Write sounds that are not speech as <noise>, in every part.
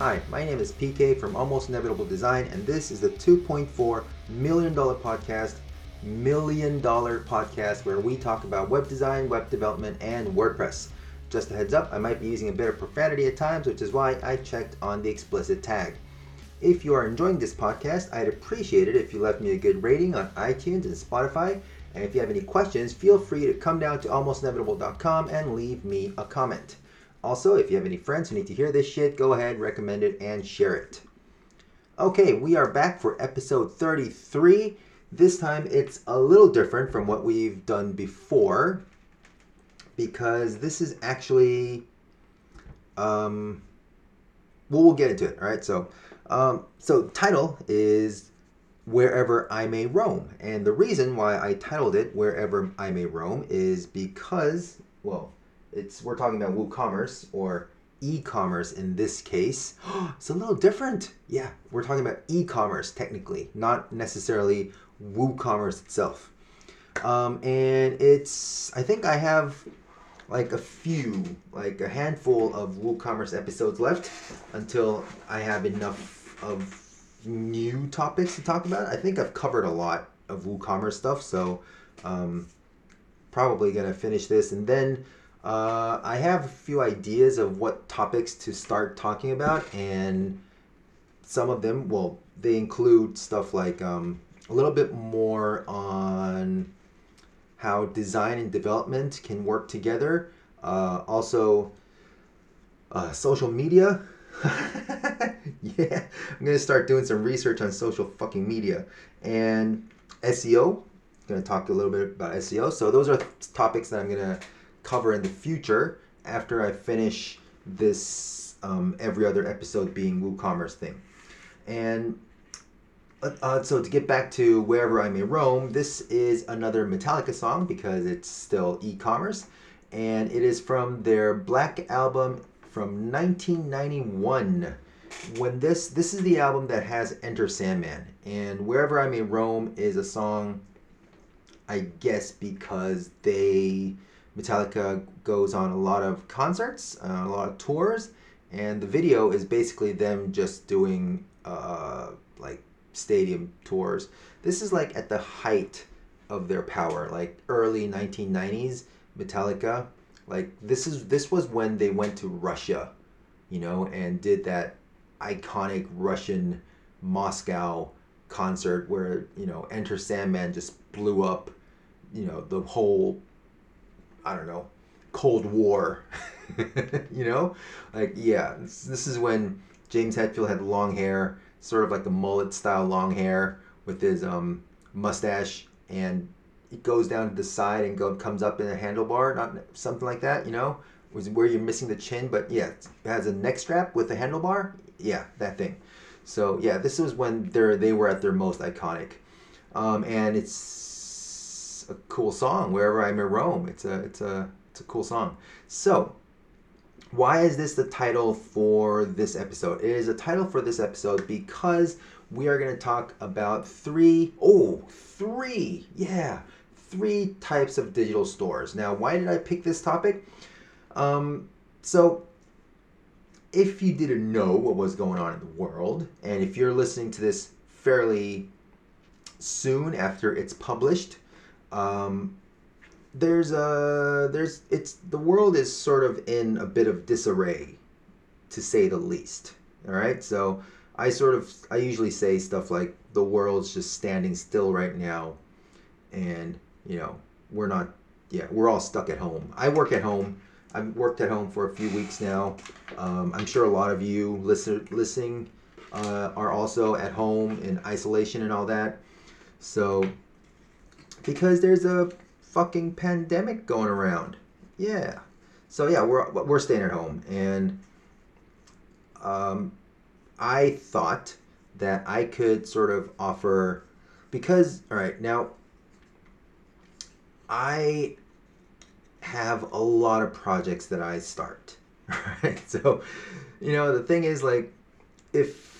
Hi, my name is PK from Almost Inevitable Design, and this is the $2.4 million podcast, million dollar podcast where we talk about web design, web development, and WordPress. Just a heads up, I might be using a bit of profanity at times, which is why I checked on the explicit tag. If you are enjoying this podcast, I'd appreciate it if you left me a good rating on iTunes and Spotify. And if you have any questions, feel free to come down to almostinevitable.com and leave me a comment. Also, if you have any friends who need to hear this shit, go ahead, recommend it, and share it. Okay, we are back for episode 33. This time it's a little different from what we've done before because this is actually um well we'll get into it all right so um so title is wherever i may roam and the reason why i titled it wherever i may roam is because well it's we're talking about WooCommerce or e-commerce in this case. <gasps> it's a little different. Yeah, we're talking about e-commerce technically, not necessarily WooCommerce itself. Um, and it's I think I have like a few, like a handful of WooCommerce episodes left until I have enough of new topics to talk about. I think I've covered a lot of WooCommerce stuff, so um, probably gonna finish this and then uh, I have a few ideas of what topics to start talking about, and some of them, well, they include stuff like um, a little bit more on how design and development can work together. Uh, also, uh, social media. <laughs> yeah, I'm gonna start doing some research on social fucking media and SEO. I'm Gonna talk a little bit about SEO. So those are topics that I'm gonna cover in the future after I finish this um, every other episode being WooCommerce thing. And uh, uh, so to get back to wherever I may roam, this is another Metallica song because it's still e-commerce, and it is from their Black album from 1991. When this this is the album that has Enter Sandman, and wherever I may roam is a song. I guess because they Metallica goes on a lot of concerts, uh, a lot of tours, and the video is basically them just doing uh, like stadium tours. This is like at the height of their power, like early 1990s Metallica. Like this is this was when they went to Russia, you know, and did that iconic Russian Moscow concert where you know Enter Sandman just blew up, you know, the whole I don't know, Cold War. <laughs> you know, like yeah, this, this, is when James Hetfield had long hair, sort of like a mullet style long hair with his um, mustache, and it goes down to the side and go comes up in a handlebar, not something like that. You know, was where you're missing the chin, but yeah, it has a neck strap with a handlebar. Yeah, that thing. So yeah, this was when they're they were at their most iconic, um, and it's a cool song. Wherever I may roam, it's a it's a it's a cool song. So, why is this the title for this episode? It is a title for this episode because we are going to talk about three oh three yeah three types of digital stores. Now, why did I pick this topic? Um, so if you didn't know what was going on in the world, and if you're listening to this fairly soon after it's published, um, there's a there's it's the world is sort of in a bit of disarray, to say the least. All right, so I sort of I usually say stuff like the world's just standing still right now, and you know we're not yeah we're all stuck at home. I work at home. I've worked at home for a few weeks now. Um, I'm sure a lot of you listen, listening uh, are also at home in isolation and all that. So because there's a fucking pandemic going around. Yeah. So yeah, we're we're staying at home, and um, I thought that I could sort of offer because all right now I have a lot of projects that I start. <laughs> Right. So, you know, the thing is like if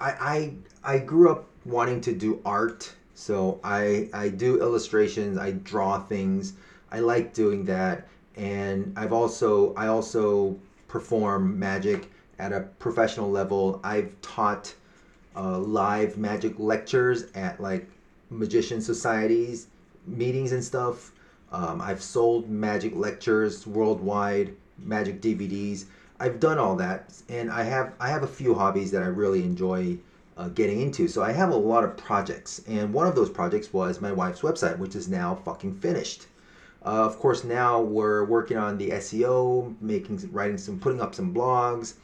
I I I grew up wanting to do art so I I do illustrations, I draw things. I like doing that, and I've also I also perform magic at a professional level. I've taught uh, live magic lectures at like magician societies, meetings and stuff. Um, I've sold magic lectures worldwide, magic DVDs. I've done all that, and I have I have a few hobbies that I really enjoy uh, getting into. So I have a lot of projects, and one of those projects was my wife's website, which is now fucking finished. Uh, of course, now we're working on the SEO, making, writing some, putting up some blogs,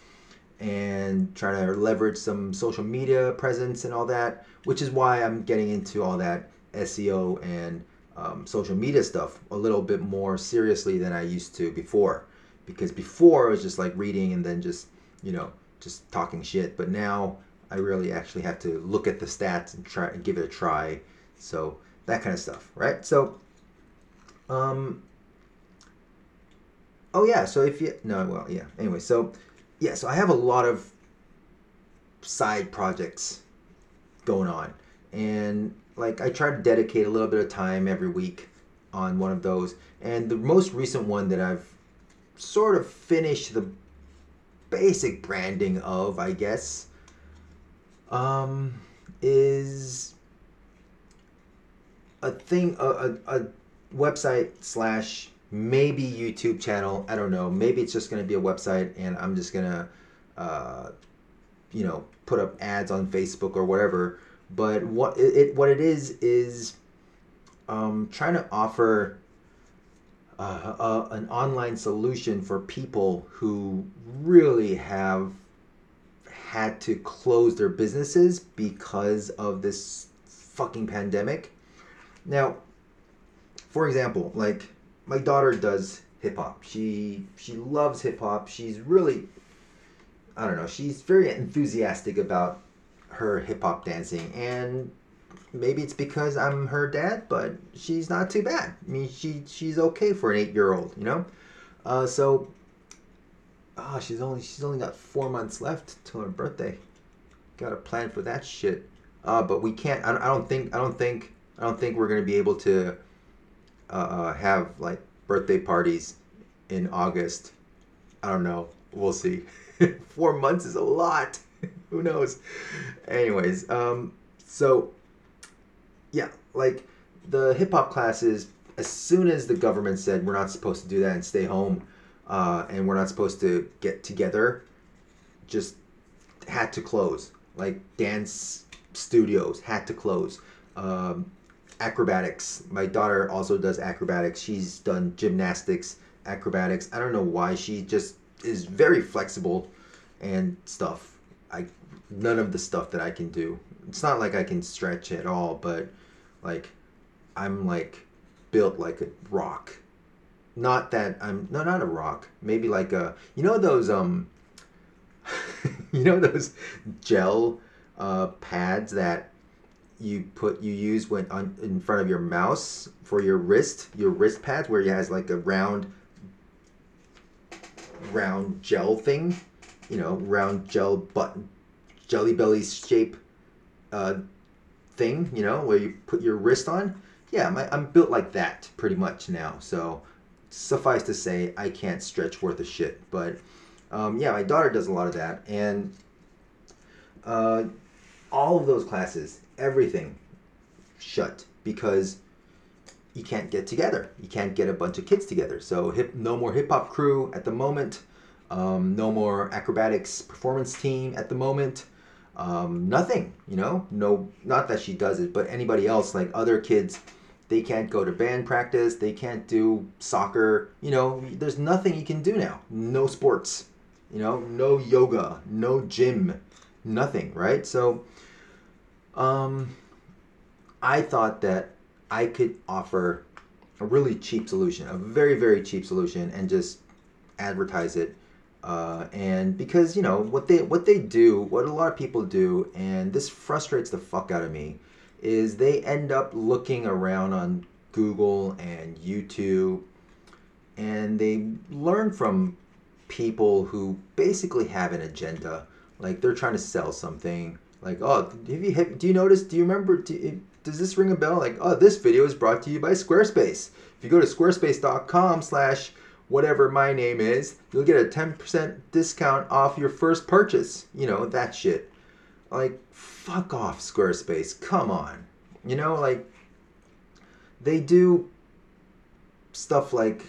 and trying to leverage some social media presence and all that. Which is why I'm getting into all that SEO and um, social media stuff a little bit more seriously than I used to before. Because before it was just like reading and then just you know just talking shit, but now I really actually have to look at the stats and try and give it a try. So that kind of stuff, right? So, um, oh yeah. So if you no, well, yeah. Anyway, so yeah, so I have a lot of side projects going on, and like I try to dedicate a little bit of time every week on one of those. And the most recent one that I've sort of finished the basic branding of, I guess, um, is a thing, a, a, a website slash maybe YouTube channel. I don't know. Maybe it's just going to be a website and I'm just going to, uh, you know, put up ads on Facebook or whatever. But what it, it what it is is um, trying to offer uh, uh, an online solution for people who really have had to close their businesses because of this fucking pandemic. Now, for example, like my daughter does hip hop. She she loves hip hop. She's really I don't know, she's very enthusiastic about her hip hop dancing and maybe it's because I'm her dad, but she's not too bad. I mean, she she's okay for an 8-year-old, you know? Uh, so oh, she's only she's only got four months left till her birthday. Got a plan for that shit. Uh, but we can't. I, I don't think. I don't think. I don't think we're gonna be able to uh, uh, have like birthday parties in August. I don't know. We'll see. <laughs> four months is a lot. <laughs> Who knows? Anyways, um, so yeah, like the hip hop classes. As soon as the government said we're not supposed to do that and stay home, uh, and we're not supposed to get together, just had to close. Like dance studios had to close. Um, acrobatics. My daughter also does acrobatics. She's done gymnastics, acrobatics. I don't know why. She just is very flexible and stuff. I none of the stuff that I can do. It's not like I can stretch at all, but like I'm like built like a rock not that I'm no not a rock. Maybe like a you know those um <laughs> you know those gel uh, pads that you put you use when on in front of your mouse for your wrist your wrist pads where it has like a round round gel thing you know round gel button jelly belly shape uh, thing you know where you put your wrist on yeah my, i'm built like that pretty much now so suffice to say, I can't stretch worth a shit. But um, yeah, my daughter does a lot of that, and uh, all of those classes, everything, shut because you can't get together. You can't get a bunch of kids together. So hip, no more hip hop crew at the moment. Um, no more acrobatics performance team at the moment. Um, nothing, you know. No, not that she does it, but anybody else, like other kids they can't go to band practice. They can't do soccer. You know, there's nothing you can do now. No sports. You know, no yoga, no gym, nothing, right? So, um, I thought that I could offer a really cheap solution, a very, very cheap solution, and just advertise it. Uh, and because you know what they what they do, what a lot of people do, and this frustrates the fuck out of me is they end up looking around on Google and YouTube and they learn from people who basically have an agenda. Like they're trying to sell something. Like, oh, have you, have, do you notice? Do you remember? Do, does this ring a bell? Like, oh, this video is brought to you by Squarespace. If you go to squarespace.com slash whatever my name is, you'll get a 10% discount off your first purchase. You know, that shit. Like, fuck off, Squarespace. Come on. You know, like, they do stuff like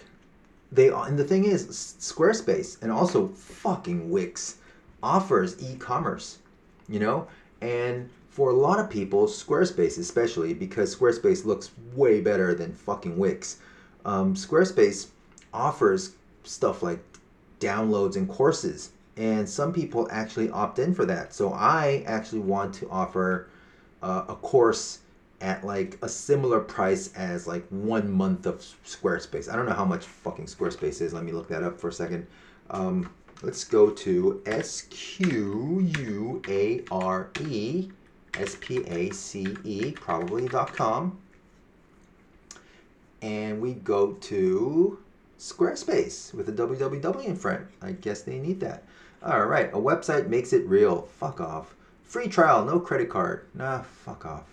they and the thing is squarespace and also fucking wix offers e-commerce you know and for a lot of people squarespace especially because squarespace looks way better than fucking wix um, squarespace offers stuff like downloads and courses and some people actually opt in for that so i actually want to offer uh, a course at like a similar price as like one month of Squarespace. I don't know how much fucking Squarespace is. Let me look that up for a second. Um, let's go to S Q U A R E S P A C E probably.com and we go to Squarespace with a www in front. I guess they need that. All right, a website makes it real. Fuck off. Free trial, no credit card. Nah, fuck off.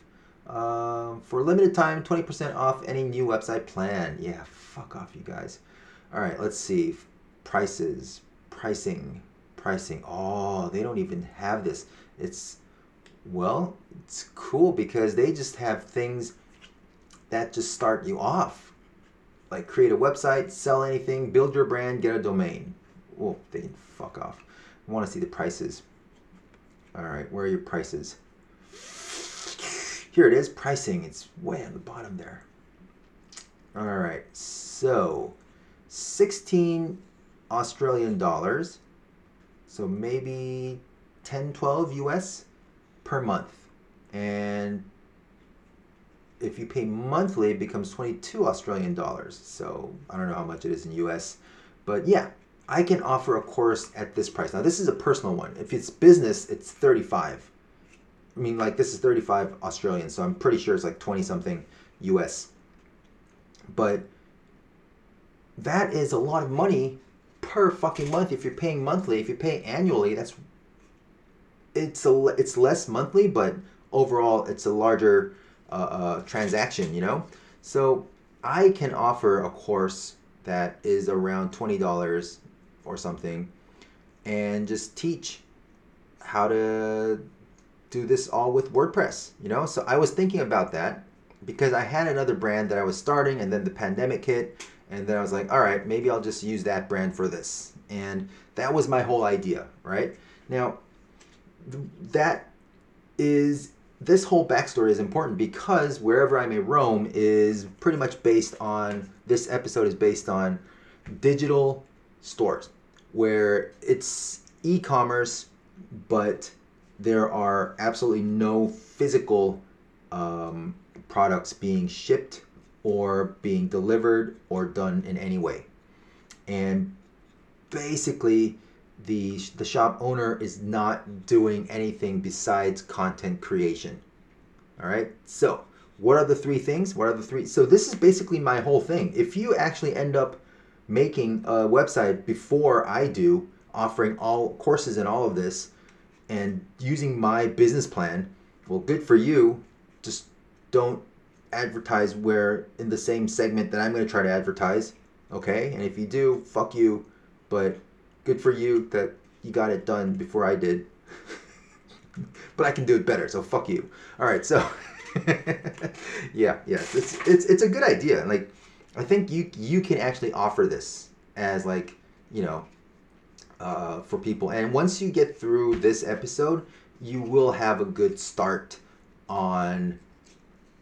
Um, for a limited time, 20% off any new website plan. Yeah, fuck off, you guys. All right, let's see. Prices, pricing, pricing. Oh, they don't even have this. It's, well, it's cool because they just have things that just start you off. Like create a website, sell anything, build your brand, get a domain. Well, they can fuck off. I want to see the prices. All right, where are your prices? Here it is, pricing. It's way on the bottom there. All right, so 16 Australian dollars. So maybe 10, 12 US per month. And if you pay monthly, it becomes 22 Australian dollars. So I don't know how much it is in US. But yeah, I can offer a course at this price. Now, this is a personal one. If it's business, it's 35 I mean, like this is 35 Australian, so I'm pretty sure it's like 20 something US. But that is a lot of money per fucking month if you're paying monthly. If you pay annually, that's it's a it's less monthly, but overall it's a larger uh, uh, transaction, you know. So I can offer a course that is around twenty dollars or something, and just teach how to do this all with WordPress, you know? So I was thinking about that because I had another brand that I was starting and then the pandemic hit and then I was like, all right, maybe I'll just use that brand for this. And that was my whole idea, right? Now, that is this whole backstory is important because wherever I may roam is pretty much based on this episode is based on digital stores where it's e-commerce but there are absolutely no physical um, products being shipped or being delivered or done in any way. And basically, the, the shop owner is not doing anything besides content creation. All right. So, what are the three things? What are the three? So, this is basically my whole thing. If you actually end up making a website before I do, offering all courses and all of this, and using my business plan, well, good for you. Just don't advertise where in the same segment that I'm going to try to advertise. Okay? And if you do, fuck you. But good for you that you got it done before I did. <laughs> but I can do it better, so fuck you. All right, so <laughs> yeah, yeah, it's it's it's a good idea. Like I think you you can actually offer this as like, you know, uh, for people. And once you get through this episode, you will have a good start on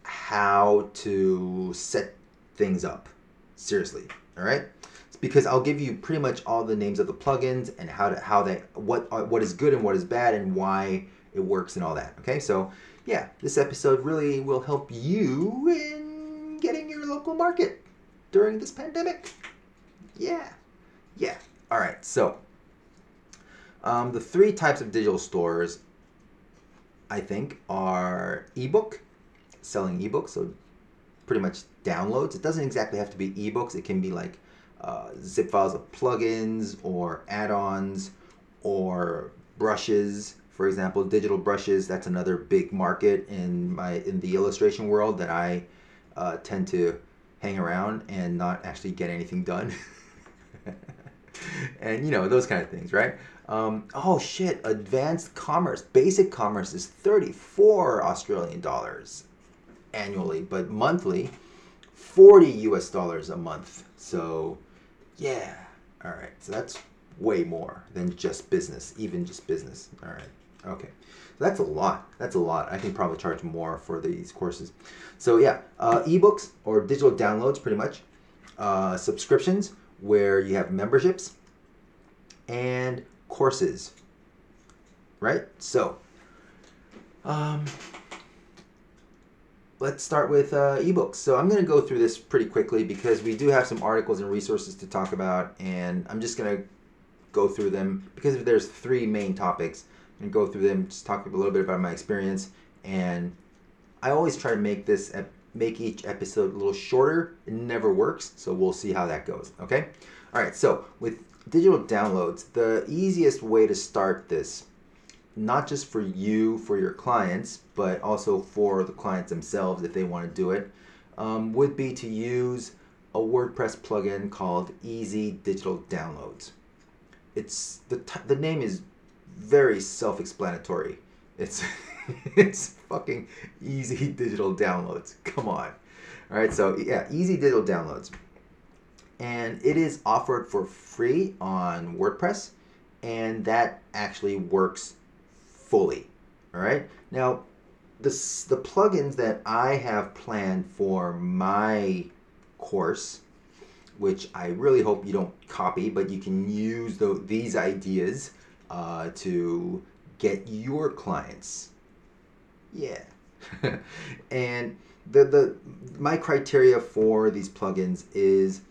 how to set things up. Seriously, all right? It's because I'll give you pretty much all the names of the plugins and how to how they what uh, what is good and what is bad and why it works and all that. Okay, so yeah, this episode really will help you in getting your local market during this pandemic. Yeah, yeah. All right, so um, the three types of digital stores, I think, are ebook, selling ebooks, so pretty much downloads. It doesn't exactly have to be ebooks. It can be like uh, zip files of plugins or add-ons or brushes. For example, digital brushes. That's another big market in my in the illustration world that I uh, tend to hang around and not actually get anything done. <laughs> and you know those kind of things, right? Um, oh shit! Advanced commerce, basic commerce is thirty-four Australian dollars annually, but monthly, forty U.S. dollars a month. So, yeah. All right. So that's way more than just business, even just business. All right. Okay. That's a lot. That's a lot. I can probably charge more for these courses. So yeah, uh, ebooks or digital downloads, pretty much. Uh, subscriptions where you have memberships and courses. Right? So, um, let's start with uh, ebooks. So I'm going to go through this pretty quickly because we do have some articles and resources to talk about, and I'm just going to go through them because there's three main topics and go through them, just talk a little bit about my experience. And I always try to make this make each episode a little shorter. It never works, so we'll see how that goes. Okay. All right. So with digital downloads, the easiest way to start this, not just for you, for your clients, but also for the clients themselves if they want to do it, um, would be to use a WordPress plugin called Easy Digital Downloads. It's the the name is very self-explanatory. It's <laughs> it's fucking easy digital downloads. Come on. All right, so yeah, easy digital downloads. And it is offered for free on WordPress and that actually works fully. All right? Now, the the plugins that I have planned for my course which I really hope you don't copy, but you can use the, these ideas uh, to get your clients. Yeah. <laughs> and the, the my criteria for these plugins is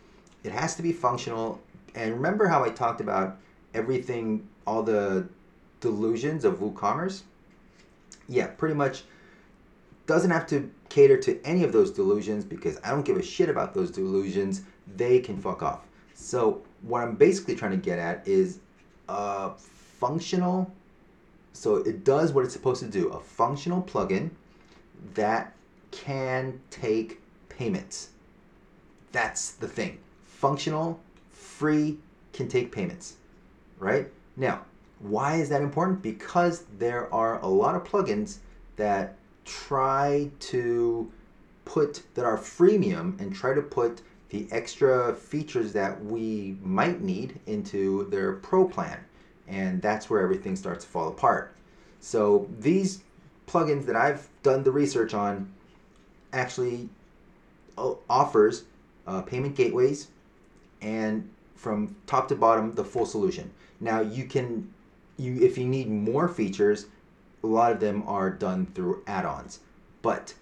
it has to be functional. And remember how I talked about everything, all the delusions of WooCommerce? Yeah, pretty much doesn't have to cater to any of those delusions because I don't give a shit about those delusions. They can fuck off. So what I'm basically trying to get at is a functional. So it does what it's supposed to do. A functional plugin that can take payments. That's the thing. Functional, free, can take payments. Right? Now, why is that important? Because there are a lot of plugins that try to put that are freemium and try to put the extra features that we might need into their pro plan and that's where everything starts to fall apart. So these plugins that i've done the research on actually uh, offers uh, payment gateways and from top to bottom the full solution. Now you can you if you need more features a lot of them are done through add-ons. But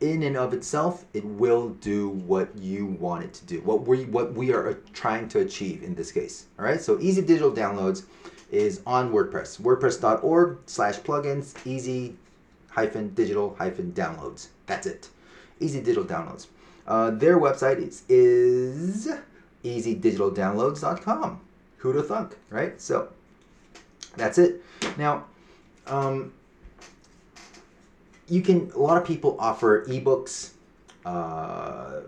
in and of itself it will do what you want it to do what we what we are trying to achieve in this case. All right? So easy digital downloads is on wordpress wordpress.org slash plugins easy hyphen digital hyphen downloads that's it easy digital downloads uh, their website is is easydigitaldownloads.com who'd have thunk right so that's it now um, you can. A lot of people offer ebooks. Uh,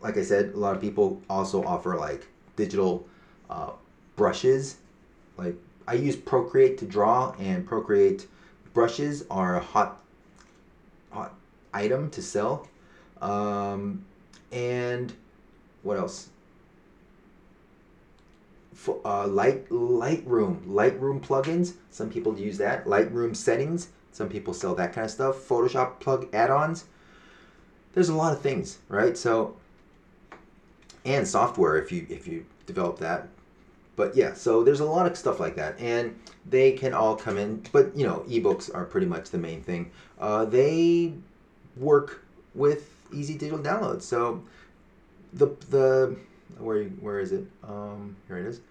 like I said, a lot of people also offer like digital uh, brushes. Like I use Procreate to draw, and Procreate brushes are a hot, hot item to sell. Um, and what else? uh, Light Lightroom Lightroom plugins. Some people use that. Lightroom settings. Some people sell that kind of stuff. Photoshop plug add-ons. There's a lot of things, right? So, and software if you if you develop that. But yeah, so there's a lot of stuff like that, and they can all come in. But you know, ebooks are pretty much the main thing. Uh, they work with easy digital downloads. So the the where where is it? Um, here it is.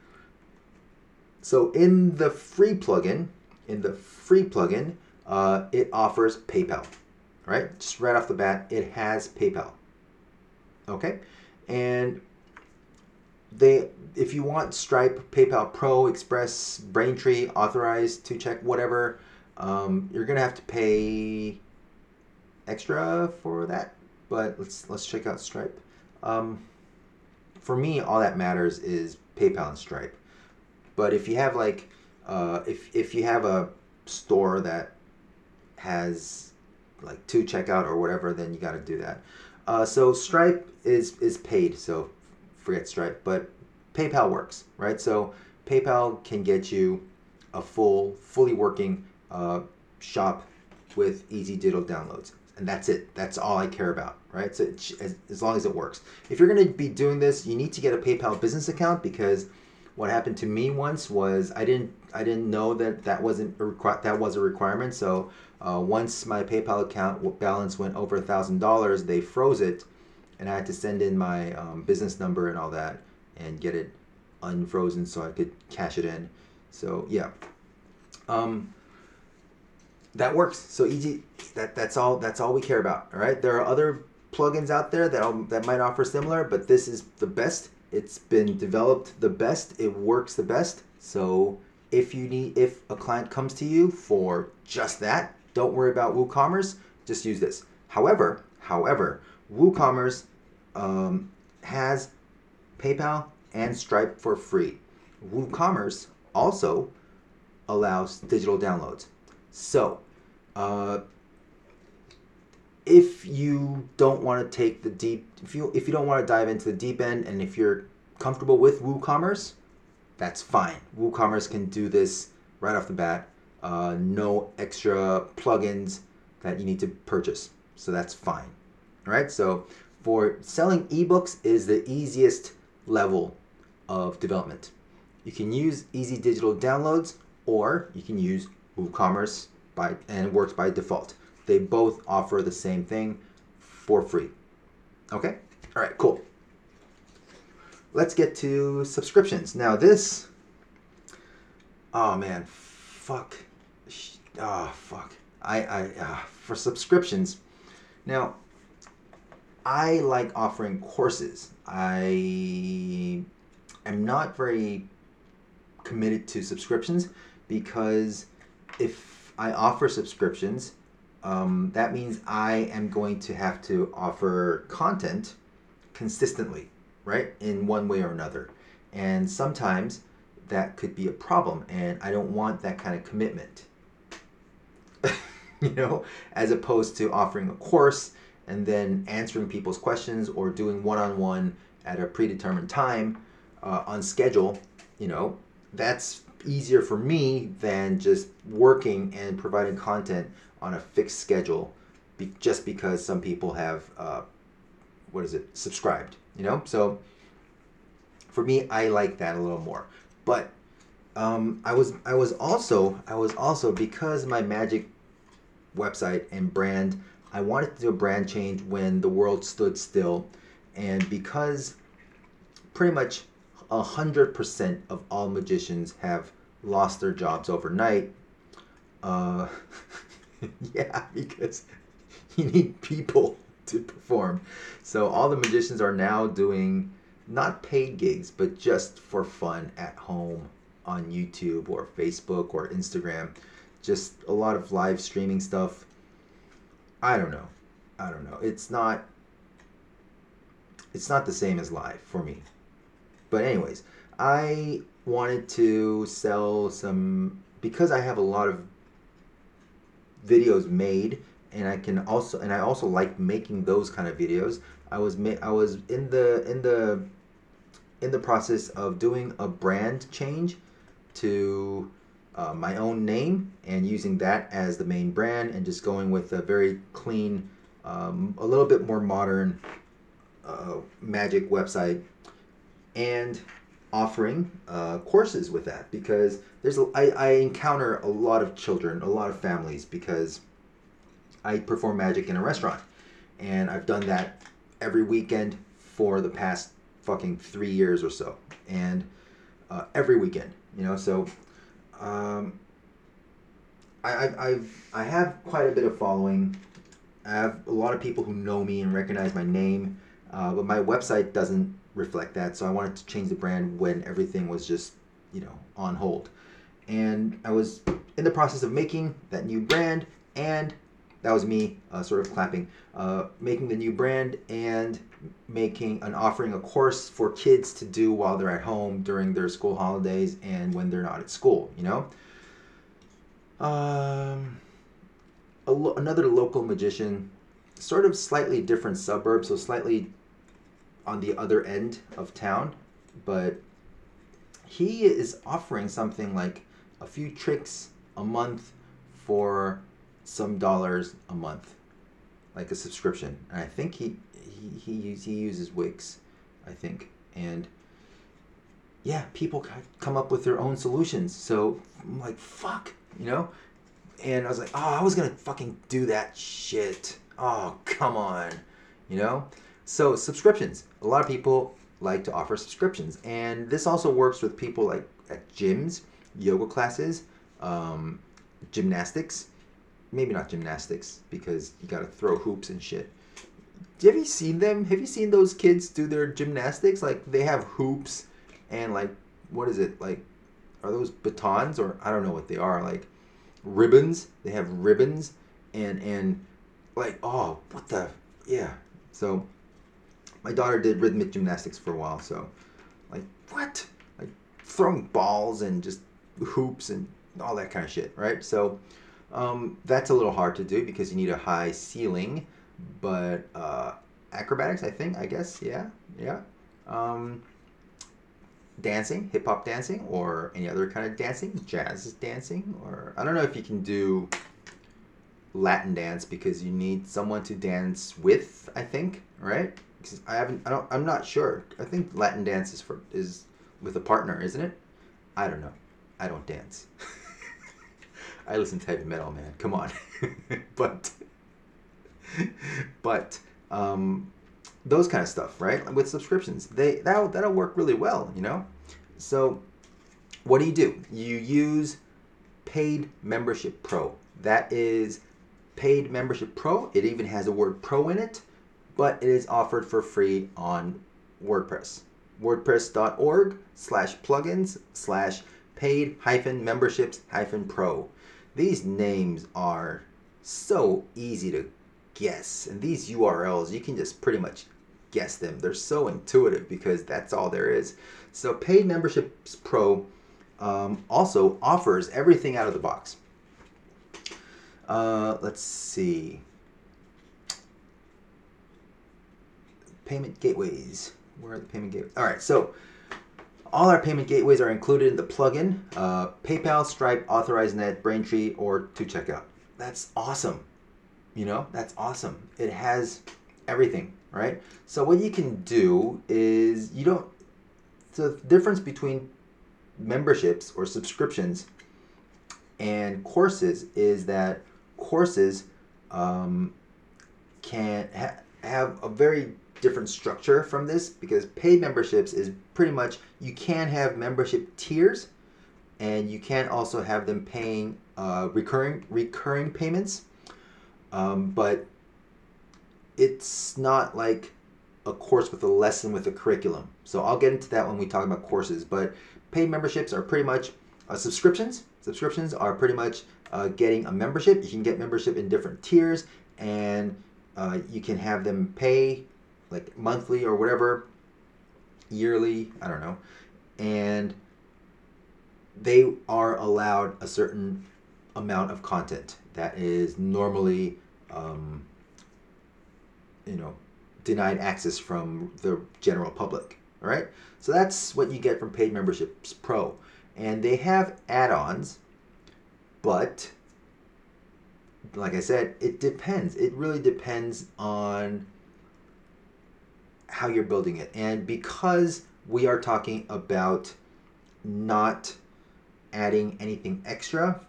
So in the free plugin, in the free plugin, uh, it offers PayPal. Right, just right off the bat, it has PayPal. Okay, and they if you want Stripe, PayPal Pro, Express, Braintree, authorized to check whatever, um, you're gonna have to pay extra for that. But let's let's check out Stripe. Um, for me, all that matters is PayPal and Stripe. But if you have like, uh, if if you have a store that has like 2Checkout or whatever, then you got to do that. Uh, so Stripe is is paid, so forget Stripe. But PayPal works, right? So PayPal can get you a full, fully working uh, shop with easy digital downloads and that's it. That's all I care about, right? So as, as long as it works. If you're going to be doing this, you need to get a PayPal business account because what happened to me once was I didn't I didn't know that that wasn't a requ- that was a requirement. So uh, once my PayPal account balance went over a thousand dollars, they froze it, and I had to send in my um, business number and all that and get it unfrozen so I could cash it in. So yeah. Um, that works. So easy. That that's all. That's all we care about. All right. There are other plugins out there that that might offer similar, but this is the best. It's been developed the best. It works the best. So if you need, if a client comes to you for just that, don't worry about WooCommerce. Just use this. However, however, WooCommerce um, has PayPal and Stripe for free. WooCommerce also allows digital downloads. So, uh, if you don't want to take the deep, if you if you don't want to dive into the deep end, and if you're comfortable with WooCommerce, that's fine. WooCommerce can do this right off the bat. Uh, no extra plugins that you need to purchase, so that's fine. All right. So for selling ebooks is the easiest level of development. You can use Easy Digital Downloads, or you can use WooCommerce by and it works by default. They both offer the same thing for free. Okay? All right, cool. Let's get to subscriptions. Now this Oh man, fuck. Ah, oh, fuck. I I uh, for subscriptions. Now I like offering courses. I am not very committed to subscriptions because if I offer subscriptions, um, that means I am going to have to offer content consistently, right? In one way or another. And sometimes that could be a problem, and I don't want that kind of commitment. <laughs> you know, as opposed to offering a course and then answering people's questions or doing one on one at a predetermined time uh, on schedule, you know, that's easier for me than just working and providing content on a fixed schedule be, just because some people have uh, what is it subscribed you know? So for me i like that a little more. But um, i was i was also i was also because my magic website and brand i wanted to do a brand change when the world stood still and because pretty much 100% of all magicians have lost their jobs overnight. Uh, <laughs> yeah, because you need people to perform. So all the magicians are now doing not paid gigs, but just for fun at home on YouTube or Facebook or Instagram. Just a lot of live streaming stuff. I don't know. I don't know. It's not it's not the same as live for me. But anyways, I wanted to sell some because I have a lot of videos made and I can also and I also like making those kind of videos. I was ma- I was in the in the in the process of doing a brand change to uh, my own name and using that as the main brand and just going with a very clean, um, a little bit more modern uh, magic website and offering uh, courses with that because there's a, I, I encounter a lot of children, a lot of families because I perform magic in a restaurant and I've done that every weekend for the past fucking three years or so and uh, every weekend you know so um, I, I, I've I have quite a bit of following I have a lot of people who know me and recognize my name uh, but my website doesn't reflect that. So I wanted to change the brand when everything was just, you know, on hold. And I was in the process of making that new brand and that was me uh, sort of clapping, uh, making the new brand and making an offering a course for kids to do while they're at home during their school holidays and when they're not at school. You know. Um, lo- another local magician, sort of slightly different suburb, so slightly on the other end of town, but he is offering something like a few tricks a month for some dollars a month, like a subscription. And I think he he he, he uses Wix, I think, and yeah, people come up with their own solutions. So I'm like, fuck, you know. And I was like, oh, I was gonna fucking do that shit. Oh, come on, you know. So subscriptions. A lot of people like to offer subscriptions, and this also works with people like at gyms, yoga classes, um, gymnastics maybe not gymnastics because you got to throw hoops and shit. Have you seen them? Have you seen those kids do their gymnastics? Like they have hoops and like what is it? Like are those batons or I don't know what they are. Like ribbons. They have ribbons and and like oh what the yeah. So my daughter did rhythmic gymnastics for a while. So like what? Like throwing balls and just hoops and all that kind of shit, right? So um, that's a little hard to do because you need a high ceiling, but uh, acrobatics, I think, I guess, yeah, yeah. Um, dancing, hip hop dancing, or any other kind of dancing, jazz dancing, or I don't know if you can do Latin dance because you need someone to dance with. I think, right? Because I haven't, I don't, I'm not sure. I think Latin dance is for is with a partner, isn't it? I don't know. I don't dance. <laughs> I listen to heavy metal, man. Come on. <laughs> but but um, those kind of stuff, right? With subscriptions, they that'll that'll work really well, you know. So what do you do? You use paid membership pro. That is paid membership pro. It even has a word pro in it, but it is offered for free on WordPress. WordPress.org slash plugins slash paid hyphen memberships hyphen pro. These names are so easy to guess, and these URLs, you can just pretty much guess them. They're so intuitive because that's all there is. So, Paid Memberships Pro um, also offers everything out of the box. Uh, let's see. Payment gateways. Where are the payment gateways? All right, so all our payment gateways are included in the plugin uh, PayPal, Stripe, Authorize.Net, Braintree, or 2Checkout. That's awesome. You know, that's awesome. It has everything, right? So, what you can do is you don't, the difference between memberships or subscriptions and courses is that courses um, can ha- have a very different structure from this because paid memberships is pretty much you can have membership tiers and you can also have them paying uh, recurring recurring payments. Um, but it's not like a course with a lesson with a curriculum. So i'll get into that when we talk about courses but paid memberships are pretty much uh, subscriptions. Subscriptions are pretty much uh, getting a membership. You can get membership in different tiers and uh, you can have them pay like monthly or whatever, yearly, I don't know. And they are allowed a certain amount of content that is normally, um, you know, denied access from the general public. All right. So that's what you get from Paid Memberships Pro. And they have add ons, but like I said, it depends. It really depends on how you're building it. And because we are talking about not adding anything extra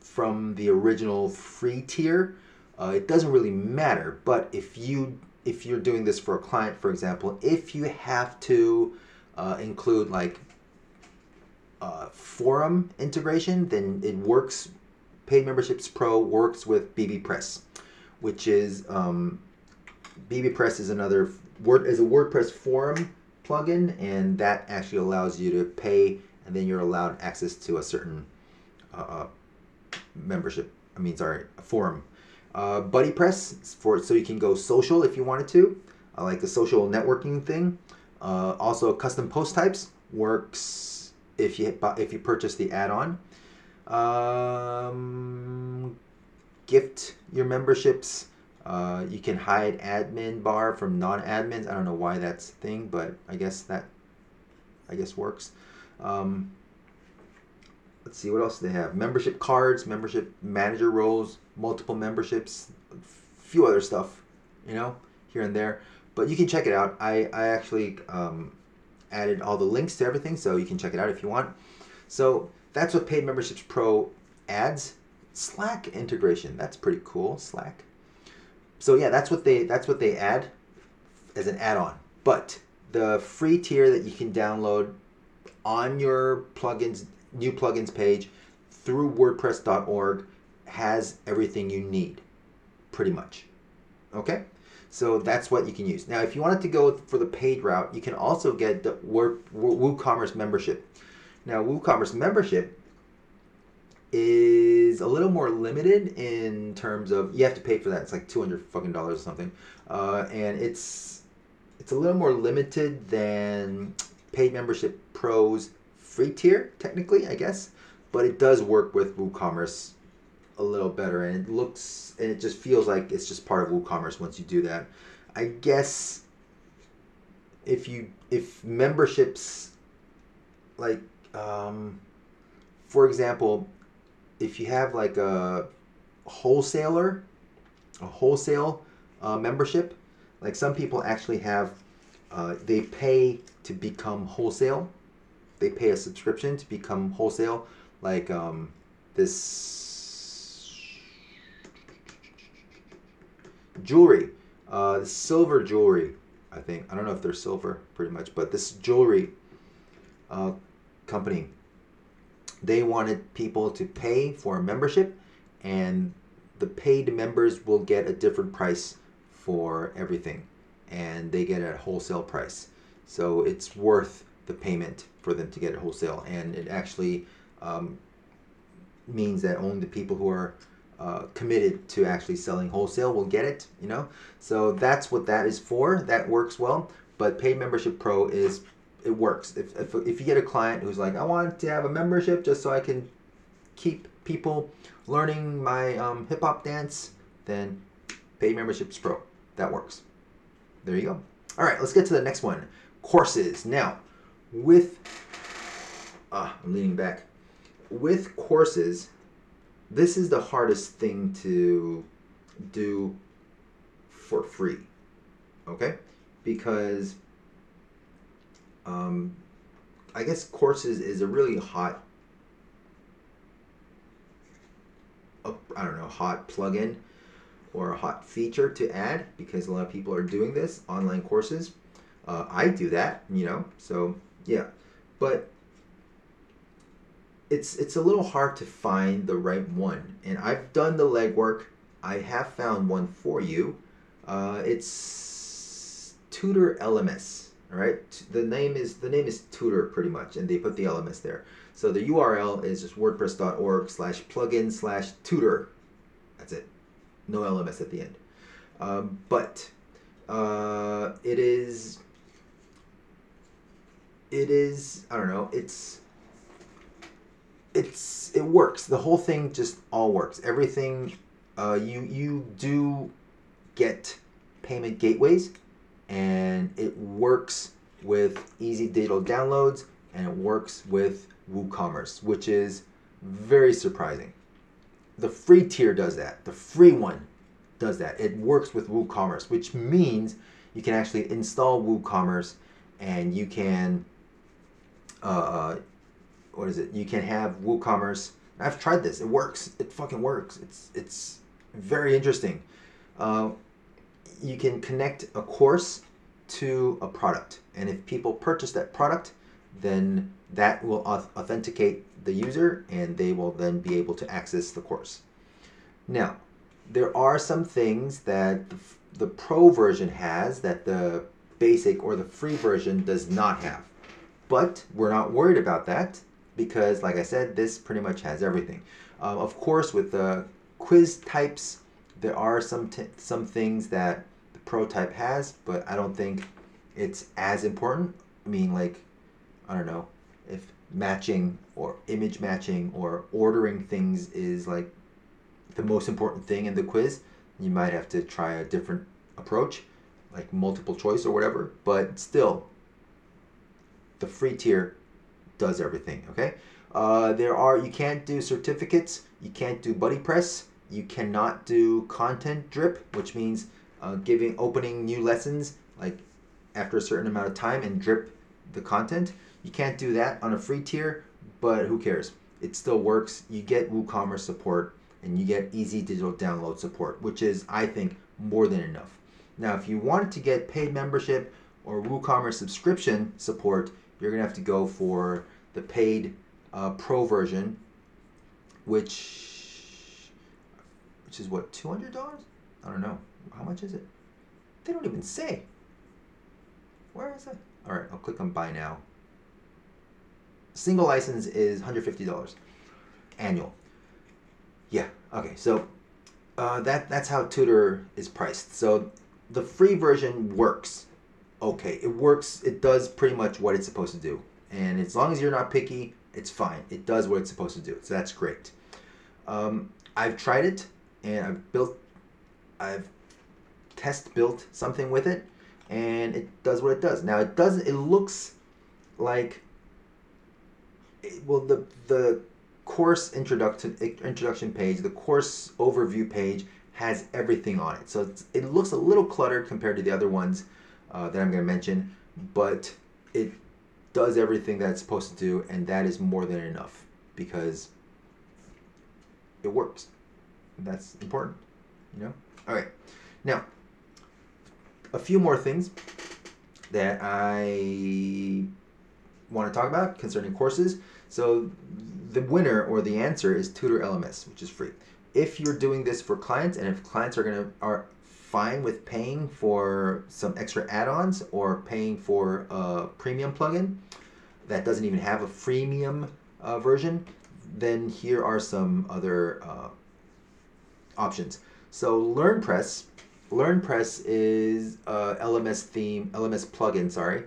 from the original free tier, uh, it doesn't really matter. But if you if you're doing this for a client, for example, if you have to uh, include like uh, forum integration, then it works. Paid Memberships Pro works with bbPress, which is um, bbPress is another Word is a WordPress forum plugin, and that actually allows you to pay, and then you're allowed access to a certain uh, uh membership. I mean, sorry, a forum. Uh, BuddyPress for so you can go social if you wanted to, I like the social networking thing. Uh, also, custom post types works if you if you purchase the add-on. Um, gift your memberships. Uh, you can hide admin bar from non-admins. I don't know why that's a thing, but I guess that I guess works. Um, let's see what else they have. Membership cards, membership manager roles, multiple memberships, a few other stuff, you know, here and there. But you can check it out. I I actually um, added all the links to everything, so you can check it out if you want. So that's what Paid Memberships Pro adds. Slack integration. That's pretty cool. Slack. So yeah, that's what they that's what they add as an add-on. But the free tier that you can download on your plugins new plugins page through wordpress.org has everything you need pretty much. Okay? So that's what you can use. Now, if you wanted to go for the paid route, you can also get the WooCommerce membership. Now, WooCommerce membership is a little more limited in terms of you have to pay for that. It's like two hundred fucking dollars or something, uh, and it's it's a little more limited than paid membership pros free tier technically, I guess, but it does work with WooCommerce a little better, and it looks and it just feels like it's just part of WooCommerce once you do that. I guess if you if memberships like um, for example if you have like a wholesaler, a wholesale uh, membership, like some people actually have, uh, they pay to become wholesale. They pay a subscription to become wholesale, like um, this jewelry, uh, silver jewelry. I think I don't know if they're silver, pretty much, but this jewelry uh, company they wanted people to pay for a membership, and the paid members will get a different price for everything, and they get a wholesale price. So it's worth the payment for them to get wholesale, and it actually um, means that only the people who are uh, committed to actually selling wholesale will get it. You know, so that's what that is for. That works well. But paid membership pro is it works. If, if, if you get a client who's like, I want to have a membership just so I can keep people learning my um, hip hop dance, then pay memberships pro. That works. There you go. All right, let's get to the next one. Courses. Now, with ah, I'm leaning back. With courses, this is the hardest thing to do for free. Okay? Because um, I guess courses is a really hot, uh, I don't know, hot plugin or a hot feature to add because a lot of people are doing this online courses. Uh, I do that, you know, so yeah, but it's it's a little hard to find the right one, and I've done the legwork. I have found one for you. Uh, it's Tutor LMS. Right, the name is the name is Tutor pretty much, and they put the elements there. So the URL is just wordpress.org slash plugin slash tutor. That's it. No LMS at the end. Um, but uh, it is it is I don't know. It's it's it works. The whole thing just all works. Everything uh, you you do get payment gateways and it works with easy digital downloads and it works with WooCommerce, which is very surprising. The free tier does that. The free one does that. It works with WooCommerce, which means you can actually install WooCommerce and you can, uh, uh what is it? You can have WooCommerce. I've tried this. It works. It fucking works. It's it's very interesting. Uh, you can connect a course to a product. And if people purchase that product, then that will authenticate the user and they will then be able to access the course. Now, there are some things that the, the pro version has that the basic or the free version does not have. But we're not worried about that because, like I said, this pretty much has everything. Um, of course, with the quiz types, There are some t- some things that the prototype has, but I don't think it's as important. I mean, like, I don't know if matching or image matching or ordering things is like the most important thing in the quiz. You might have to try a different approach, like multiple choice or whatever. But still, the free tier does everything. Okay. Uh, there are you can't do certificates. You can't do BuddyPress. You cannot do content drip, which means uh, giving opening new lessons like after a certain amount of time and drip the content. You can't do that on a free tier, but who cares? It still works. You get WooCommerce support and you get easy digital download support, which is, I think, more than enough. Now, if you want to get paid membership or WooCommerce subscription support, you're going to have to go for the paid uh, pro version, which which is what two hundred dollars? I don't know. How much is it? They don't even say. Where is it? All right, I'll click on buy now. Single license is hundred fifty dollars annual. Yeah. Okay. So uh, that that's how Tutor is priced. So the free version works. Okay, it works. It does pretty much what it's supposed to do, and as long as you're not picky, it's fine. It does what it's supposed to do. So that's great. Um, I've tried it, and I've built, I've test built something with it, and it does what it does. Now it doesn't. It looks like. It, well, the the course introduction introduction page, the course overview page has everything on it. So it looks a little cluttered compared to the other ones uh, that I'm going to mention, but it does everything that it's supposed to do, and that is more than enough because it works. That's important, you know. All right, now a few more things that I want to talk about concerning courses. So the winner or the answer is Tutor LMS, which is free. If you're doing this for clients, and if clients are gonna are fine with paying for some extra add-ons or paying for a premium plugin that doesn't even have a freemium uh, version, then here are some other uh, options. So LearnPress, LearnPress is a LMS theme, LMS plugin, sorry,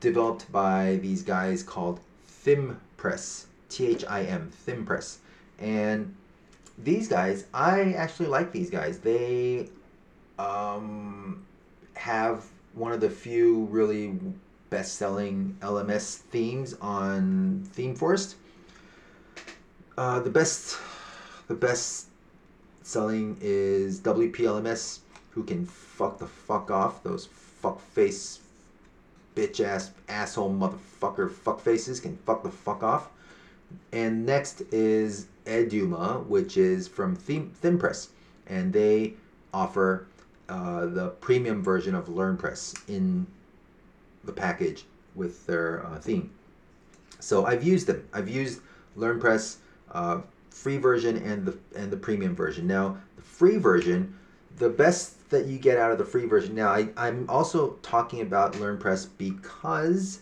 developed by these guys called ThimPress. T H I M, ThimPress. And these guys, I actually like these guys. They um, have one of the few really best selling LMS themes on ThemeForest. Uh, the best the best selling is WPLMS, who can fuck the fuck off those fuck face bitch ass asshole motherfucker fuck faces can fuck the fuck off. And next is Eduma, which is from Theme, ThimPress, and they offer uh, the premium version of LearnPress in the package with their uh, theme. So I've used them. I've used LearnPress uh, free version and the and the premium version. Now the free version, the best that you get out of the free version. Now I, I'm also talking about LearnPress because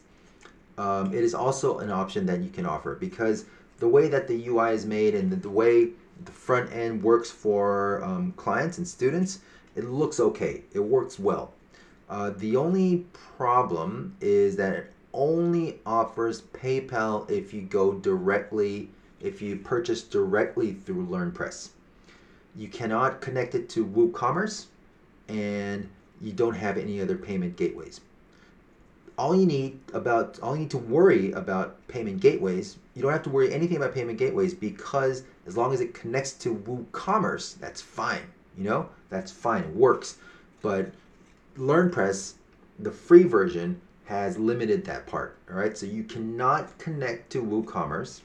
um, it is also an option that you can offer because the way that the UI is made and the, the way the front end works for um, clients and students, it looks okay. It works well. Uh, the only problem is that it only offers PayPal if you go directly, if you purchase directly through LearnPress. You cannot connect it to WooCommerce and you don't have any other payment gateways. All you need about all you need to worry about payment gateways you don't have to worry anything about payment gateways because as long as it connects to woocommerce that's fine you know? That's fine it works. But learnpress the free version has limited that part all right? So you cannot connect to woocommerce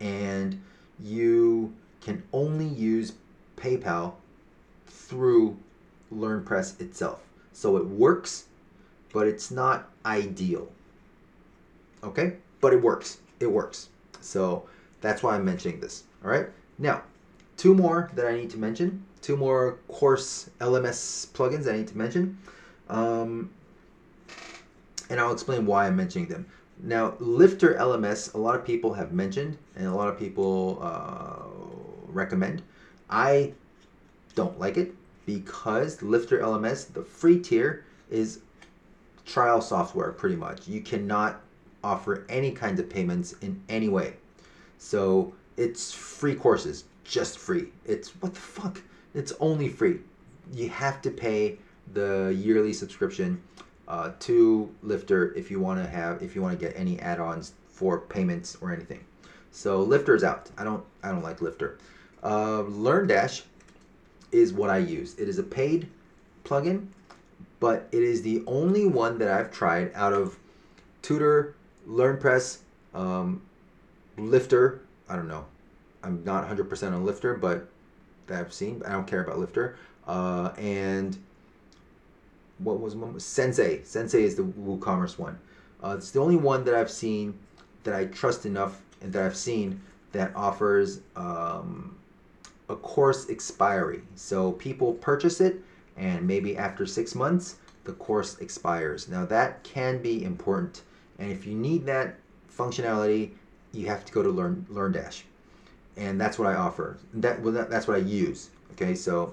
and you can only use paypal through learnpress itself so it works but it's not ideal. Okay? But it works. It works. So that's why I'm mentioning this. All right? Now, two more that I need to mention. Two more course LMS plugins I need to mention. Um, and I'll explain why I'm mentioning them. Now, Lifter LMS, a lot of people have mentioned and a lot of people uh, recommend. I don't like it because Lifter LMS, the free tier, is trial software pretty much. You cannot offer any kinds of payments in any way. So it's free courses, just free. It's what the fuck? It's only free. You have to pay the yearly subscription uh, to Lifter if you want to have if you want to get any add-ons for payments or anything. So Lifter's out. I don't I don't like Lifter. Uh, LearnDash is what I use. It is a paid plugin, but it is the only one that I've tried out of Tutor, LearnPress, um, Lifter. I don't know. I'm not 100% on Lifter, but that I've seen. I don't care about Lifter. Uh, and what was? Sensei. Sensei is the WooCommerce one. Uh, it's the only one that I've seen that I trust enough and that I've seen that offers um, a course expiry. So people purchase it, and maybe after six months, the course expires. Now that can be important, and if you need that functionality, you have to go to Learn LearnDash, and that's what I offer. That, well, that that's what I use. Okay, so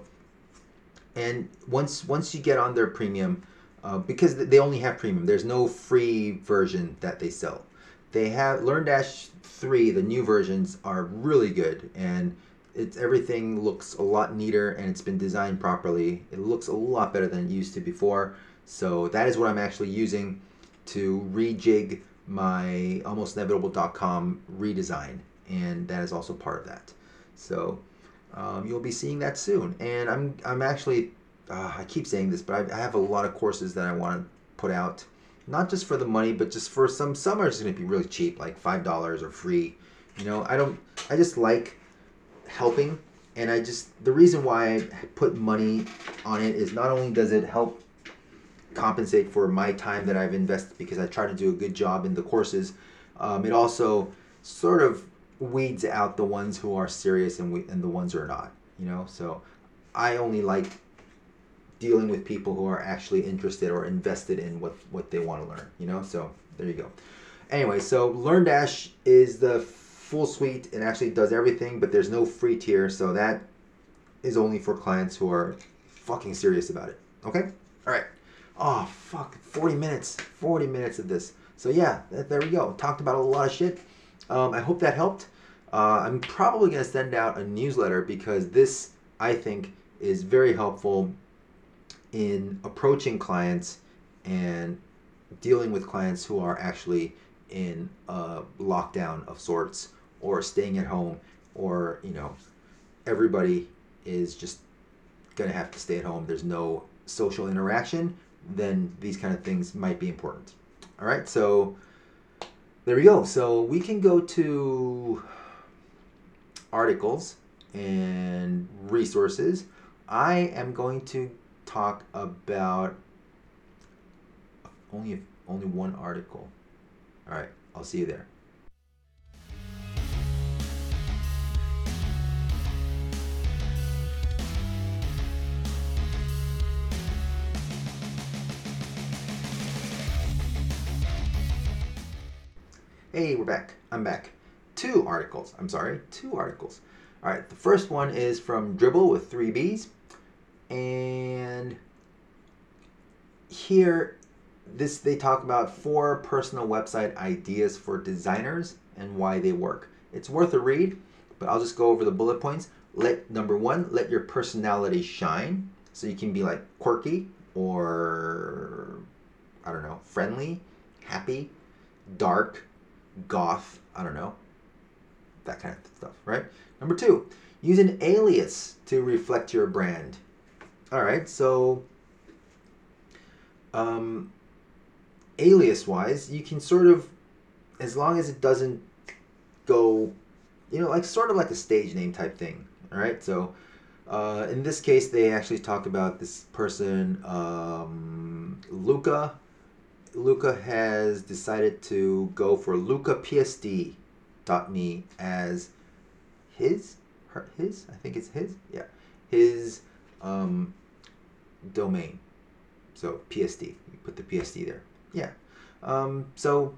and once once you get on their premium, uh, because they only have premium, there's no free version that they sell. They have LearnDash three, the new versions are really good, and it's everything looks a lot neater and it's been designed properly. It looks a lot better than it used to before. So that is what I'm actually using to rejig my almost almostinevitable.com redesign, and that is also part of that. So um, you'll be seeing that soon. And I'm I'm actually uh, I keep saying this, but I, I, have a lot of courses that I want to put out, not just for the money, but just for some. Some are just going to be really cheap, like five dollars or free. You know, I don't. I just like helping, and I just the reason why I put money on it is not only does it help compensate for my time that I've invested because I try to do a good job in the courses. Um, it also sort of weeds out the ones who are serious and we, and the ones who are not. You know, so I only like dealing with people who are actually interested or invested in what what they want to learn. You know, so there you go. Anyway, so LearnDash is the full suite and actually does everything, but there's no free tier, so that is only for clients who are fucking serious about it. Okay? All right. Oh fuck, 40 minutes, 40 minutes of this. So yeah, there we go. Talked about a lot of shit. Um, I hope that helped. Uh, I'm probably going to send out a newsletter because this, I think, is very helpful in approaching clients and dealing with clients who are actually in a lockdown of sorts or staying at home or, you know, everybody is just going to have to stay at home. There's no social interaction. Then these kind of things might be important. All right. So, there we go. So we can go to articles and resources. I am going to talk about only only one article. All right, I'll see you there. Hey, we're back. I'm back. Two articles. I'm sorry, two articles. All right, the first one is from Dribbble with three B's. And here, this they talk about four personal website ideas for designers and why they work. It's worth a read, but I'll just go over the bullet points. Let number one, let your personality shine. So you can be like quirky or I don't know, friendly, happy, dark, goth, I don't know, that kind of stuff, right? Number two, use an alias to reflect your brand. All right, so um, alias wise, you can sort of, as long as it doesn't go, you know, like sort of like a stage name type thing. All right, so uh, in this case, they actually talk about this person, um, Luca Luca has decided to go for lucapsd.me as his, her, his, I think it's his, yeah, his um, domain. So PSD, put the PSD there. Yeah. Um, so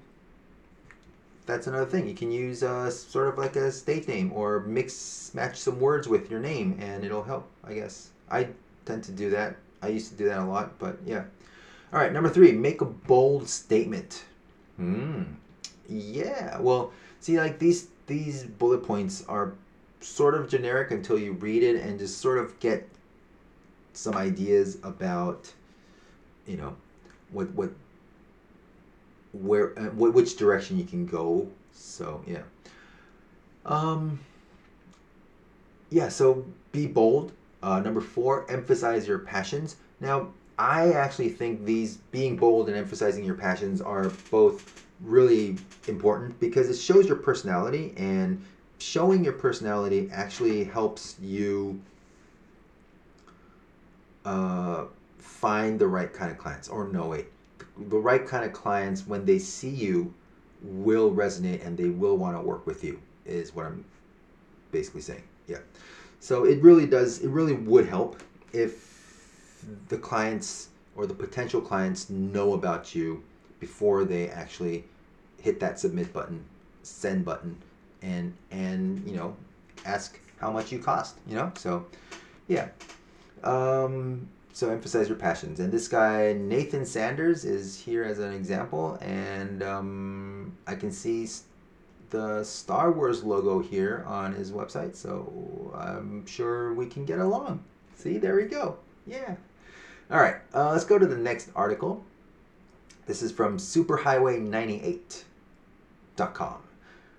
that's another thing. You can use uh, sort of like a state name or mix match some words with your name, and it'll help. I guess I tend to do that. I used to do that a lot, but yeah. All right, number three, make a bold statement. Hmm. Yeah. Well, see, like these these bullet points are sort of generic until you read it and just sort of get some ideas about, you know, what what where uh, which direction you can go. So yeah. Um. Yeah. So be bold. Uh, number four, emphasize your passions. Now, I actually think these being bold and emphasizing your passions are both really important because it shows your personality and showing your personality actually helps you uh, find the right kind of clients. Or no wait. The right kind of clients when they see you will resonate and they will want to work with you is what i'm basically saying. Yeah. So it really does it really would help if the clients or the potential clients know about you before they actually hit that submit button send button and and you know ask how much you cost you know? So yeah. Um, so emphasize your passions. And this guy nathan sanders is here as an example. And um, i can see the star wars logo here on his website. So i'm sure we can get along. See there we go. Yeah all right uh, let's go to the next article this is from superhighway98.com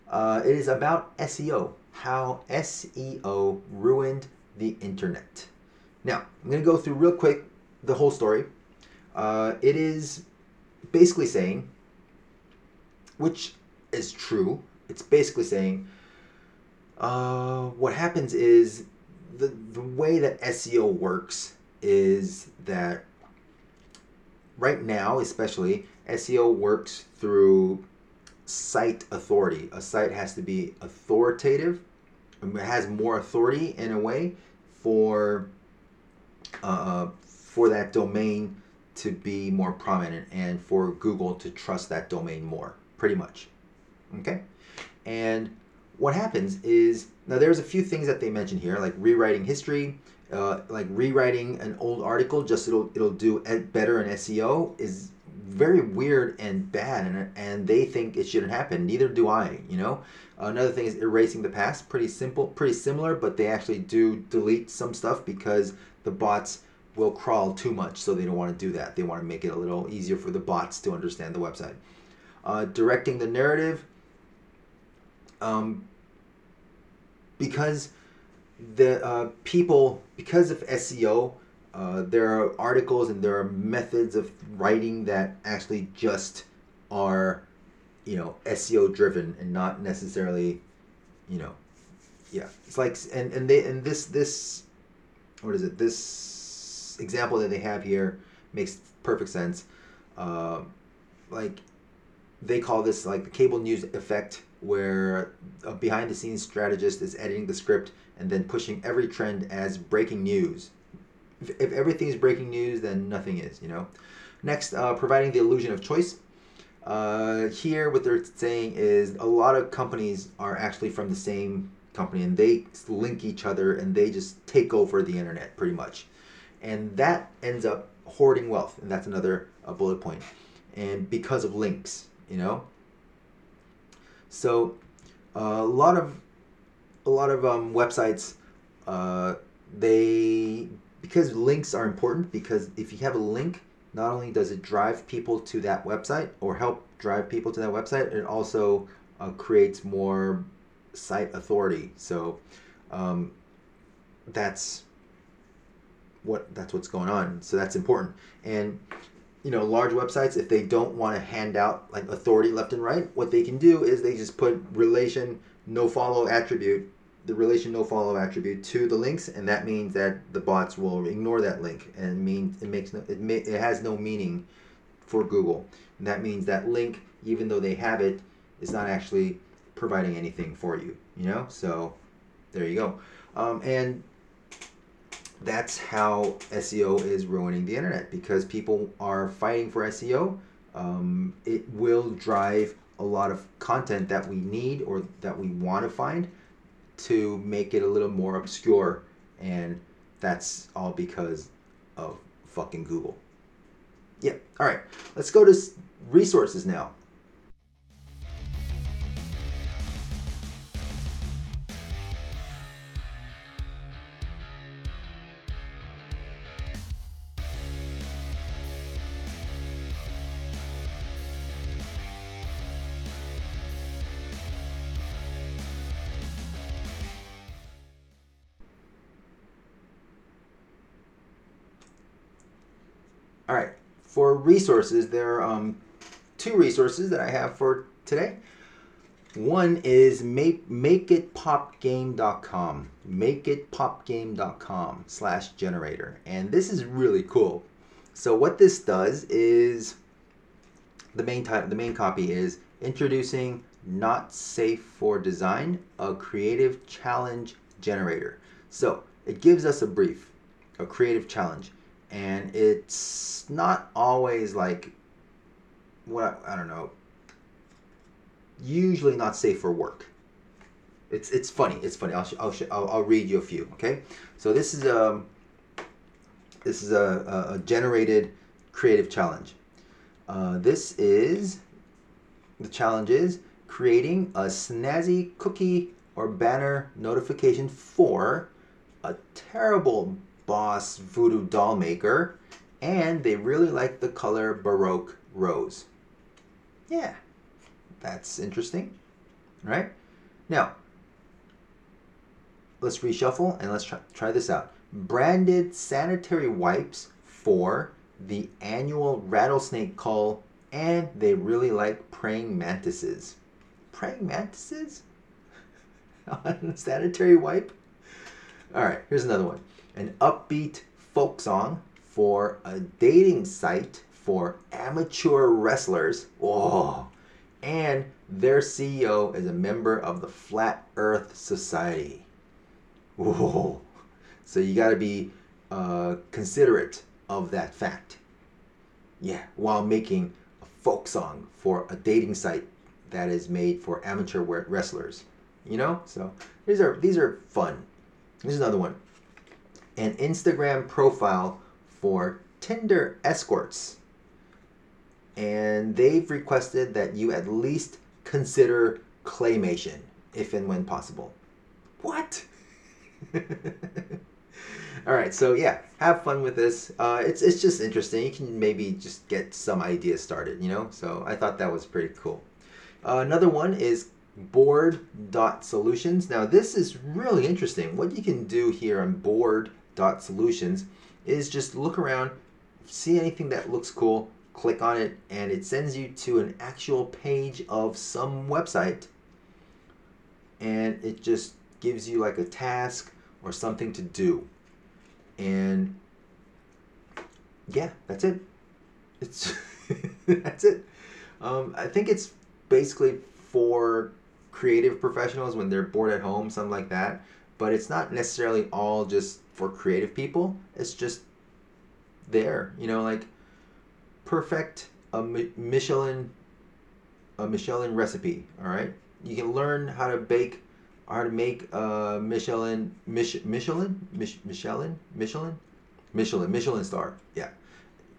uh, it is about SEO, how SEO ruined the internet. Now, I'm going to go through real quick the whole story. Uh, it is basically saying, which is true, it's basically saying uh, what happens is the, the way that SEO works is that right now, especially, SEO works through site authority. A site has to be authoritative, it has more authority in a way for uh, for that domain to be more prominent and for Google to trust that domain more, pretty much. Okay? And what happens is now there's a few things that they mention here, like rewriting history, uh, like rewriting an old article just it'll it'll do better in SEO is very weird and bad and, and they think it shouldn't happen. Neither do i you know? Another thing is erasing the past. Pretty simple pretty similar but they actually do delete some stuff because the bots will crawl too much so they don't want to do that. They want to make it a little easier for the bots to understand the website. Uh, directing the narrative um, because the uh, people because of seo uh, there are articles and there are methods of writing that actually just are, you know, SEO driven and not necessarily, you know, yeah. It's like and and they and this this, what is it? This example that they have here makes perfect sense. Uh, like, they call this like the cable news effect, where a behind the scenes strategist is editing the script and then pushing every trend as breaking news if, if everything is breaking news, then nothing is, you know. Next, uh, providing the illusion of choice. Uh, here, what they're saying is a lot of companies are actually from the same company and they link each other and they just take over the internet pretty much. And that ends up hoarding wealth. And that's another uh, bullet point. And because of links, you know. So, a lot of a lot of um, websites, uh, they because links are important because if you have a link not only does it drive people to that website or help drive people to that website it also uh, creates more site authority. So um, that's what that's what's going on. So that's important. And you know large websites if they don't want to hand out like authority left and right what they can do is they just put relation no follow attribute the relation no follow attribute to the links, and that means that the bots will ignore that link, and means it makes no, it, may, it has no meaning for Google. And that means that link, even though they have it, is not actually providing anything for you. You know, so there you go. Um, and that's how SEO is ruining the internet because people are fighting for SEO. Um, it will drive a lot of content that we need or that we want to find to make it a little more obscure and that's all because of fucking Google. Yeah. All right. Let's go to resources now. Resources, there are um, two resources that I have for today. One is make makeitpopgame.com, makeitpopgame.com slash generator, and this is really cool. So what this does is the main type, the main copy is introducing not safe for design, a creative challenge generator. So it gives us a brief, a creative challenge and it's not always like what I don't know. Usually not safe for work. It's it's funny. It's funny. I'll I'll, I'll, I'll read you a few. Okay, so this is a um, this is a, a generated creative challenge. Uh, this is the challenge is creating a snazzy cookie or banner notification for a terrible Boss Voodoo Doll Maker, and they really like the color Baroque Rose. Yeah, that's interesting, right? Now, let's reshuffle and let's try, try this out. Branded sanitary wipes for the annual rattlesnake call, and they really like praying mantises. Praying mantises? <laughs> On sanitary wipe? All right, here's another one an upbeat folk song for a dating site for amateur wrestlers. Whoa. And their CEO is a member of the Flat Earth Society. Whoa. So you got to be uh, considerate of that fact. Yeah, while making a folk song for a dating site that is made for amateur wrestlers. You know, so these are these are fun. Here's another one an Instagram profile for Tinder escorts. And they've requested that you at least consider claymation if and when possible. What? <laughs> All right, so yeah, have fun with this. Uh, it's it's just interesting. You can maybe just get some ideas started, you know. So I thought that was pretty cool. Uh, another one is board dot solutions. Now this is really interesting. What you can do here on board dot solutions is just look around, see anything that looks cool, click on it, and it sends you to an actual page of some website. And it just gives you like a task or something to do. And yeah, that's it. It's <laughs> that's it. Um, I think it's basically for creative professionals when they're bored at home, something like that. But it's not necessarily all just for creative people. It's just there, you know, like perfect a Michelin a Michelin recipe. All right, you can learn how to bake, how to make a Michelin Mich, Michelin Mich, Michelin Michelin Michelin Michelin star. Yeah,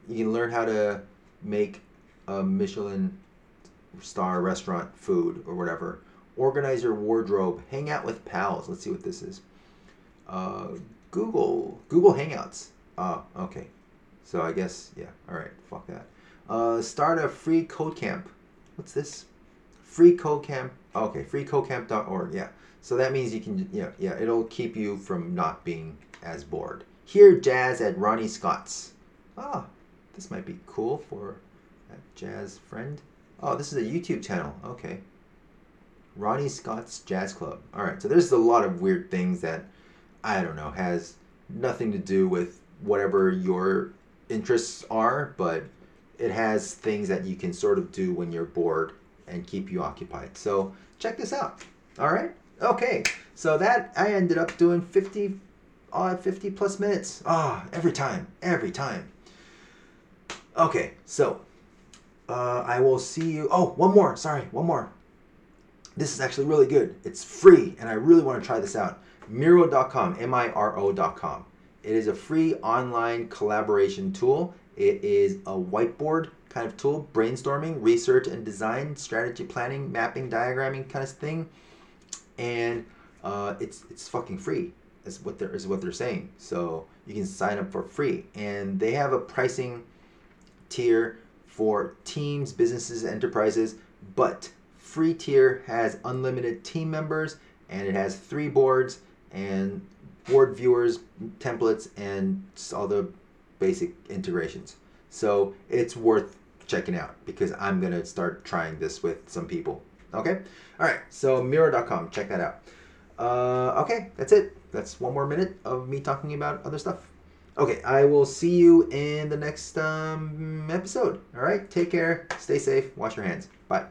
you can learn how to make a Michelin star restaurant food or whatever. Organize your wardrobe. Hang out with pals. Let's see what this is. Uh, Google Google Hangouts. Oh, okay. So I guess yeah. All right. Fuck that. Uh, start a free code camp. What's this? Free code camp. Okay, freecodecamp.org. Yeah. So that means you can yeah yeah it'll keep you from not being as bored. Hear jazz at Ronnie Scott's. Ah, this might be cool for a jazz friend. Oh, this is a YouTube channel. Okay. Ronnie Scott's Jazz Club. All right. So there's a lot of weird things that I don't know, has nothing to do with whatever your interests are, but it has things that you can sort of do when you're bored and keep you occupied. So check this out. All right. Okay. So that I ended up doing 50 uh, 50 plus minutes. Ah, oh, every time. Every time. Okay. So uh, I will see you. Oh, one more. Sorry, one more. This is actually really good. It's free, and I really want to try this out. Miro.com, M I R O.com. It is a free online collaboration tool. It is a whiteboard kind of tool, brainstorming, research and design, strategy planning, mapping, diagramming kind of thing. And uh, it's it's fucking free. Is what they're is what they're saying. So you can sign up for free, and they have a pricing tier for teams, businesses, enterprises. But free tier has unlimited team members, and it has three boards and board viewers, templates, and all the basic integrations. So it's worth checking out because I'm gonna start trying this with some people. Okay, all right. So Miro.com, check that out. Uh, okay, that's it. That's one more minute of me talking about other stuff. Okay, I will see you in the next um, episode. All right, take care, stay safe, wash your hands. Bye.